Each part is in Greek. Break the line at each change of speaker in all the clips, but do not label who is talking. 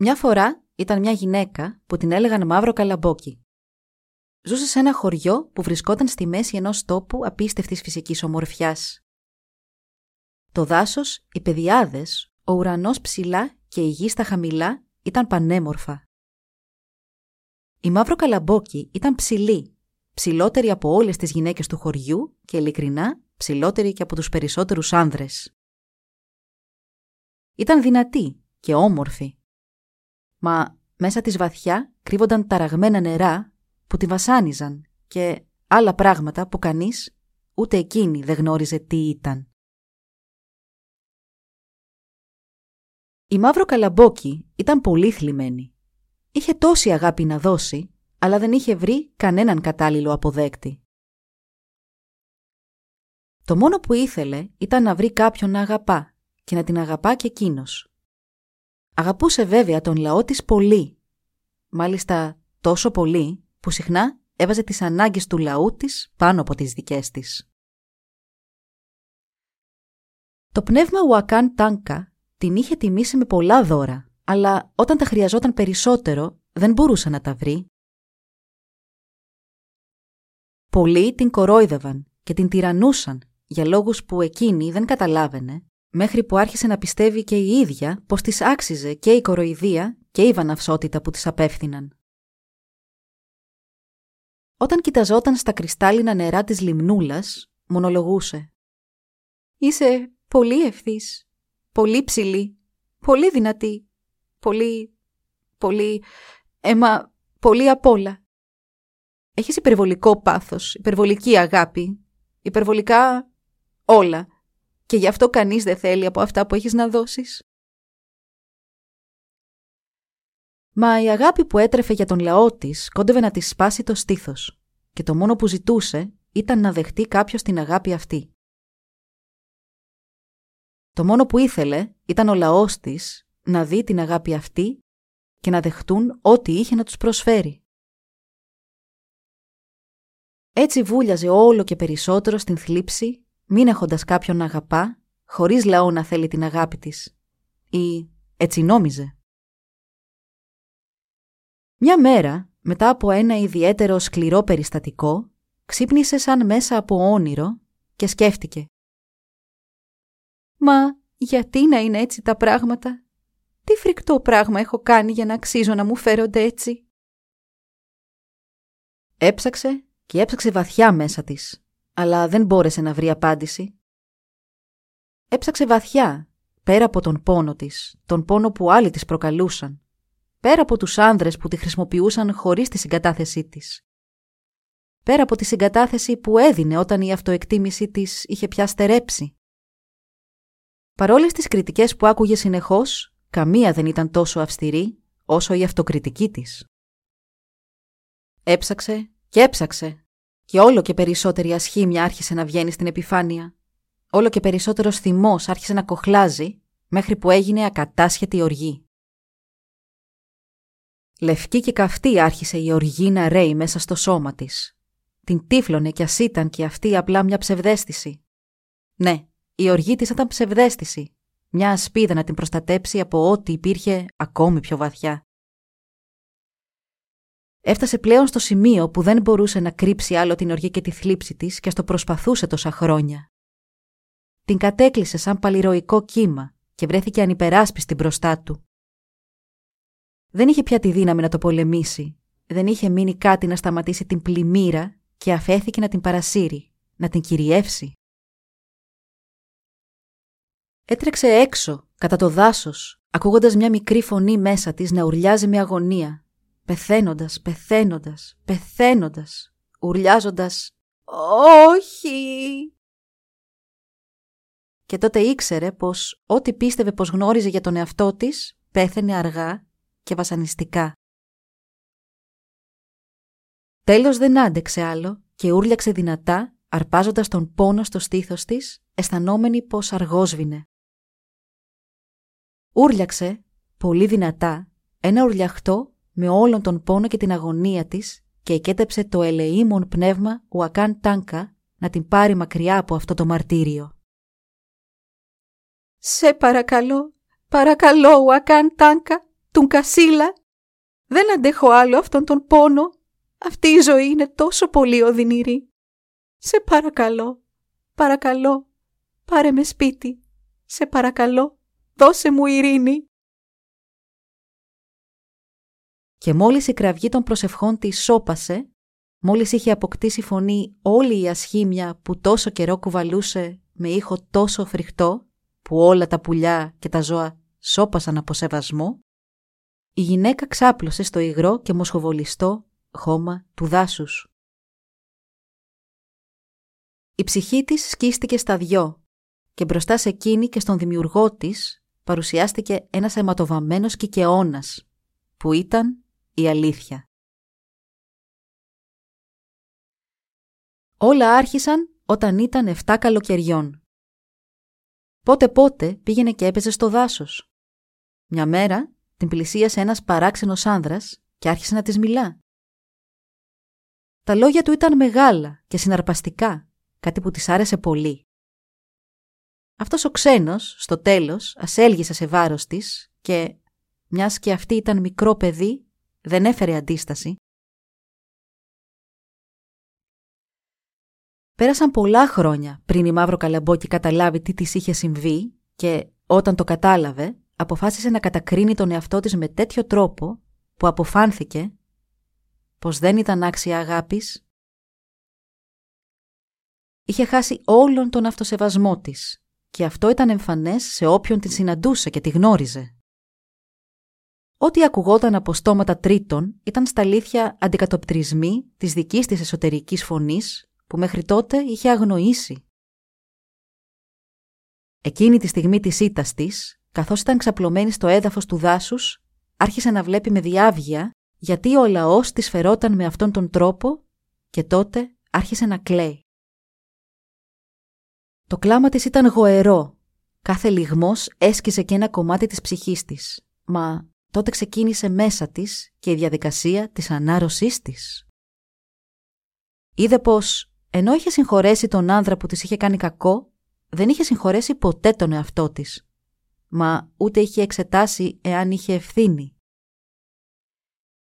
Μια φορά ήταν μια γυναίκα που την έλεγαν Μαύρο καλαμπόκι. Ζούσε σε ένα χωριό που βρισκόταν στη μέση ενός τόπου απίστευτης φυσικής ομορφιάς. Το δάσος, οι πεδιάδες, ο ουρανός ψηλά και η γη στα χαμηλά ήταν πανέμορφα. Η Μαύρο Καλαμπόκι ήταν ψηλή, ψηλότερη από όλες τις γυναίκες του χωριού και ειλικρινά ψηλότερη και από τους περισσότερους άνδρες. Ήταν δυνατή και όμορφη. Μα μέσα της βαθιά κρύβονταν ταραγμένα νερά που τη βασάνιζαν και άλλα πράγματα που κανείς ούτε εκείνη δεν γνώριζε τι ήταν. Η Μαύρο Καλαμπόκι ήταν πολύ θλιμμένη. Είχε τόση αγάπη να δώσει, αλλά δεν είχε βρει κανέναν κατάλληλο αποδέκτη. Το μόνο που ήθελε ήταν να βρει κάποιον να αγαπά και να την αγαπά και εκείνος. Αγαπούσε βέβαια τον λαό της πολύ. Μάλιστα τόσο πολύ που συχνά έβαζε τις ανάγκες του λαού της πάνω από τις δικές της. Το πνεύμα Ουακάν Τάνκα την είχε τιμήσει με πολλά δώρα, αλλά όταν τα χρειαζόταν περισσότερο δεν μπορούσε να τα βρει. Πολλοί την κορόιδευαν και την τυραννούσαν για λόγους που εκείνη δεν καταλάβαινε, μέχρι που άρχισε να πιστεύει και η ίδια πως της άξιζε και η κοροϊδία και η βαναυσότητα που της απέφθηναν. Όταν κοιταζόταν στα κρυστάλλινα νερά της λιμνούλας, μονολογούσε. «Είσαι πολύ ευθύς πολύ ψηλή, πολύ δυνατή, πολύ, πολύ, έμα, πολύ απ' όλα. Έχεις υπερβολικό πάθος, υπερβολική αγάπη, υπερβολικά όλα και γι' αυτό κανείς δεν θέλει από αυτά που έχεις να δώσεις. Μα η αγάπη που έτρεφε για τον λαό της κόντευε να της σπάσει το στήθος και το μόνο που ζητούσε ήταν να δεχτεί κάποιος την αγάπη αυτή. Το μόνο που ήθελε ήταν ο λαός της να δει την αγάπη αυτή και να δεχτούν ό,τι είχε να τους προσφέρει. Έτσι βούλιαζε όλο και περισσότερο στην θλίψη, μην έχοντας κάποιον να αγαπά, χωρίς λαό να θέλει την αγάπη της. Ή έτσι νόμιζε. Μια μέρα, μετά από ένα ιδιαίτερο σκληρό περιστατικό, ξύπνησε σαν μέσα από όνειρο και σκέφτηκε. Μα γιατί να είναι έτσι τα πράγματα; Τι φρικτό πράγμα έχω κάνει για να αξίζω να μου φέρονται έτσι; Έψαξε και έψαξε βαθιά μέσα της, αλλά δεν μπόρεσε να βρει απάντηση. Έψαξε βαθιά, πέρα από τον πόνο της, τον πόνο που άλλοι της προκαλούσαν, πέρα από τους άνδρες που τη χρησιμοποιούσαν χωρίς τη συγκατάθεσή της. Πέρα από τη συγκατάθεση που έδινε όταν η αυτοεκτίμησή της είχε πια στερέψει. Παρόλες τις κριτικές που άκουγε συνεχώς, καμία δεν ήταν τόσο αυστηρή όσο η αυτοκριτική της. Έψαξε και έψαξε και όλο και περισσότερη ασχήμια άρχισε να βγαίνει στην επιφάνεια. Όλο και περισσότερος θυμός άρχισε να κοχλάζει μέχρι που έγινε ακατάσχετη οργή. Λευκή και καυτή άρχισε η οργή να ρέει μέσα στο σώμα της. Την τύφλωνε κι ας ήταν και αυτή απλά μια ψευδέστηση. Ναι, η οργή της ήταν ψευδέστηση, μια ασπίδα να την προστατέψει από ό,τι υπήρχε ακόμη πιο βαθιά. Έφτασε πλέον στο σημείο που δεν μπορούσε να κρύψει άλλο την οργή και τη θλίψη της και στο προσπαθούσε τόσα χρόνια. Την κατέκλυσε σαν παλιροϊκό κύμα και βρέθηκε ανυπεράσπιστη μπροστά του. Δεν είχε πια τη δύναμη να το πολεμήσει. Δεν είχε μείνει κάτι να σταματήσει την πλημμύρα και αφέθηκε να την παρασύρει, να την κυριεύσει. Έτρεξε έξω, κατά το δάσος, ακούγοντας μια μικρή φωνή μέσα της να ουρλιάζει με αγωνία. Πεθαίνοντας, πεθαίνοντας, πεθαίνοντας, ουρλιάζοντας «Όχι!» και τότε ήξερε πως ό,τι πίστευε πως γνώριζε για τον εαυτό της πέθαινε αργά και βασανιστικά. Τέλος δεν άντεξε άλλο και ούρλιαξε δυνατά, αρπάζοντας τον πόνο στο στήθος της, αισθανόμενη πως αργόσβηνε. Ούρλιαξε, πολύ δυνατά, ένα ουρλιαχτό με όλον τον πόνο και την αγωνία της και εκέτεψε το ελεήμον πνεύμα Ουακάν Τάνκα να την πάρει μακριά από αυτό το μαρτύριο.
«Σε παρακαλώ, παρακαλώ Ουακάν Τάνκα, τον Κασίλα. Δεν αντέχω άλλο αυτόν τον πόνο. Αυτή η ζωή είναι τόσο πολύ οδυνηρή. Σε παρακαλώ, παρακαλώ, πάρε με σπίτι. Σε παρακαλώ, δώσε μου ειρήνη.
Και μόλις η κραυγή των προσευχών της σώπασε, μόλις είχε αποκτήσει φωνή όλη η ασχήμια που τόσο καιρό κουβαλούσε με ήχο τόσο φρικτό, που όλα τα πουλιά και τα ζώα σώπασαν από σεβασμό, η γυναίκα ξάπλωσε στο υγρό και μοσχοβολιστό χώμα του δάσους. Η ψυχή της σκίστηκε στα δυο και μπροστά σε εκείνη και στον δημιουργό της παρουσιάστηκε ένας αιματοβαμμένος κικαιώνας που ήταν η αλήθεια. Όλα άρχισαν όταν ήταν 7 καλοκαιριών. Πότε πότε πήγαινε και έπαιζε στο δάσος. Μια μέρα την πλησίασε ένας παράξενος άνδρας και άρχισε να της μιλά. Τα λόγια του ήταν μεγάλα και συναρπαστικά, κάτι που της άρεσε πολύ. Αυτός ο ξένος, στο τέλος, ασέλγησε σε βάρος της και, μιας και αυτή ήταν μικρό παιδί, δεν έφερε αντίσταση. Πέρασαν πολλά χρόνια πριν η Μαύρο Καλαμπόκη καταλάβει τι της είχε συμβεί και όταν το κατάλαβε, αποφάσισε να κατακρίνει τον εαυτό της με τέτοιο τρόπο που αποφάνθηκε πως δεν ήταν άξια αγάπης. Είχε χάσει όλον τον αυτοσεβασμό της και αυτό ήταν εμφανές σε όποιον την συναντούσε και τη γνώριζε. Ό,τι ακουγόταν από στόματα τρίτων ήταν στα αλήθεια αντικατοπτρισμοί της δικής της εσωτερικής φωνής που μέχρι τότε είχε αγνοήσει. Εκείνη τη στιγμή της ήττας της, καθώς ήταν ξαπλωμένη στο έδαφος του δάσους, άρχισε να βλέπει με διάβγεια γιατί ο λαός της φερόταν με αυτόν τον τρόπο και τότε άρχισε να κλαίει. Το κλάμα της ήταν γοερό. Κάθε λιγμός έσκησε και ένα κομμάτι της ψυχής της. Μα τότε ξεκίνησε μέσα της και η διαδικασία της ανάρρωσής της. Είδε πως, ενώ είχε συγχωρέσει τον άνδρα που της είχε κάνει κακό, δεν είχε συγχωρέσει ποτέ τον εαυτό της. Μα ούτε είχε εξετάσει εάν είχε ευθύνη.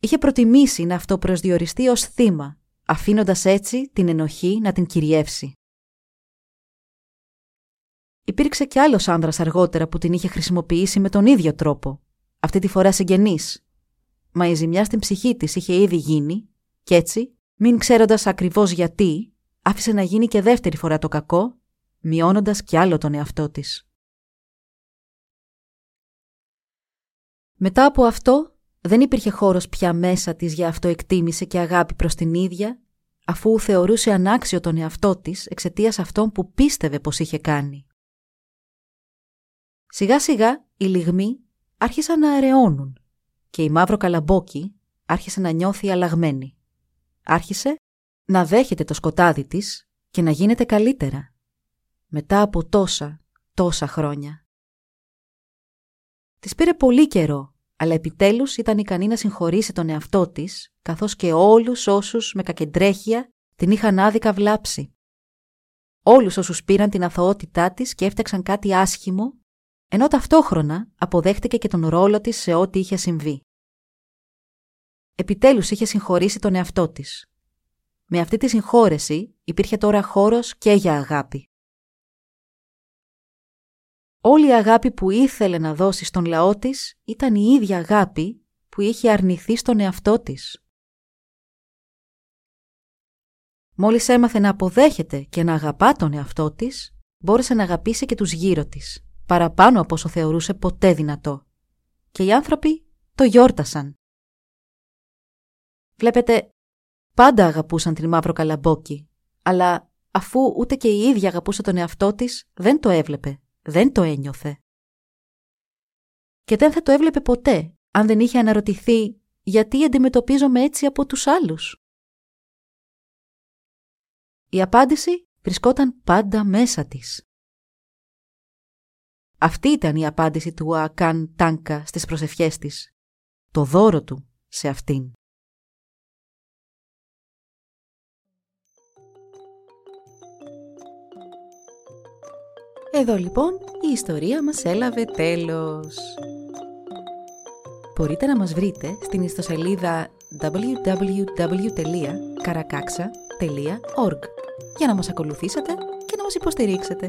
Είχε προτιμήσει να αυτοπροσδιοριστεί ως θύμα, αφήνοντας έτσι την ενοχή να την κυριεύσει. Υπήρξε κι άλλος άνδρας αργότερα που την είχε χρησιμοποιήσει με τον ίδιο τρόπο, αυτή τη φορά συγγενής. Μα η ζημιά στην ψυχή της είχε ήδη γίνει κι έτσι, μην ξέροντας ακριβώς γιατί, άφησε να γίνει και δεύτερη φορά το κακό, μειώνοντας κι άλλο τον εαυτό της. Μετά από αυτό, δεν υπήρχε χώρος πια μέσα της για αυτοεκτίμηση και αγάπη προς την ίδια, αφού θεωρούσε ανάξιο τον εαυτό της εξαιτίας αυτών που πίστευε πως είχε κάνει. Σιγά σιγά οι λιγμοί άρχισαν να αραιώνουν και η μαύρο καλαμπόκι άρχισε να νιώθει αλλαγμένη. Άρχισε να δέχεται το σκοτάδι της και να γίνεται καλύτερα. Μετά από τόσα, τόσα χρόνια. Της πήρε πολύ καιρό αλλά επιτέλους ήταν ικανή να συγχωρήσει τον εαυτό της, καθώς και όλους όσους με κακεντρέχεια την είχαν άδικα βλάψει. Όλους όσους πήραν την αθωότητά της και έφτιαξαν κάτι άσχημο, ενώ ταυτόχρονα αποδέχτηκε και τον ρόλο της σε ό,τι είχε συμβεί. Επιτέλους είχε συγχωρήσει τον εαυτό της. Με αυτή τη συγχώρεση υπήρχε τώρα χώρος και για αγάπη. Όλη η αγάπη που ήθελε να δώσει στον λαό της ήταν η ίδια αγάπη που είχε αρνηθεί στον εαυτό της. Μόλις έμαθε να αποδέχεται και να αγαπά τον εαυτό της, μπόρεσε να αγαπήσει και τους γύρω της, παραπάνω από όσο θεωρούσε ποτέ δυνατό. Και οι άνθρωποι το γιόρτασαν. Βλέπετε, πάντα αγαπούσαν την Μαύρο Καλαμπόκη, αλλά αφού ούτε και η ίδια αγαπούσε τον εαυτό της, δεν το έβλεπε, δεν το ένιωθε. Και δεν θα το έβλεπε ποτέ, αν δεν είχε αναρωτηθεί γιατί αντιμετωπίζομαι έτσι από τους άλλους; Η απάντηση βρισκόταν πάντα μέσα της. Αυτή ήταν η απάντηση του Ακάν Τάνκα στις προσευχές της. Το δώρο του σε αυτήν. Εδώ λοιπόν η ιστορία μας έλαβε τέλος. Μπορείτε να μας βρείτε στην ιστοσελίδα www.karakaksa.org για να μας ακολουθήσετε και να μας υποστηρίξετε.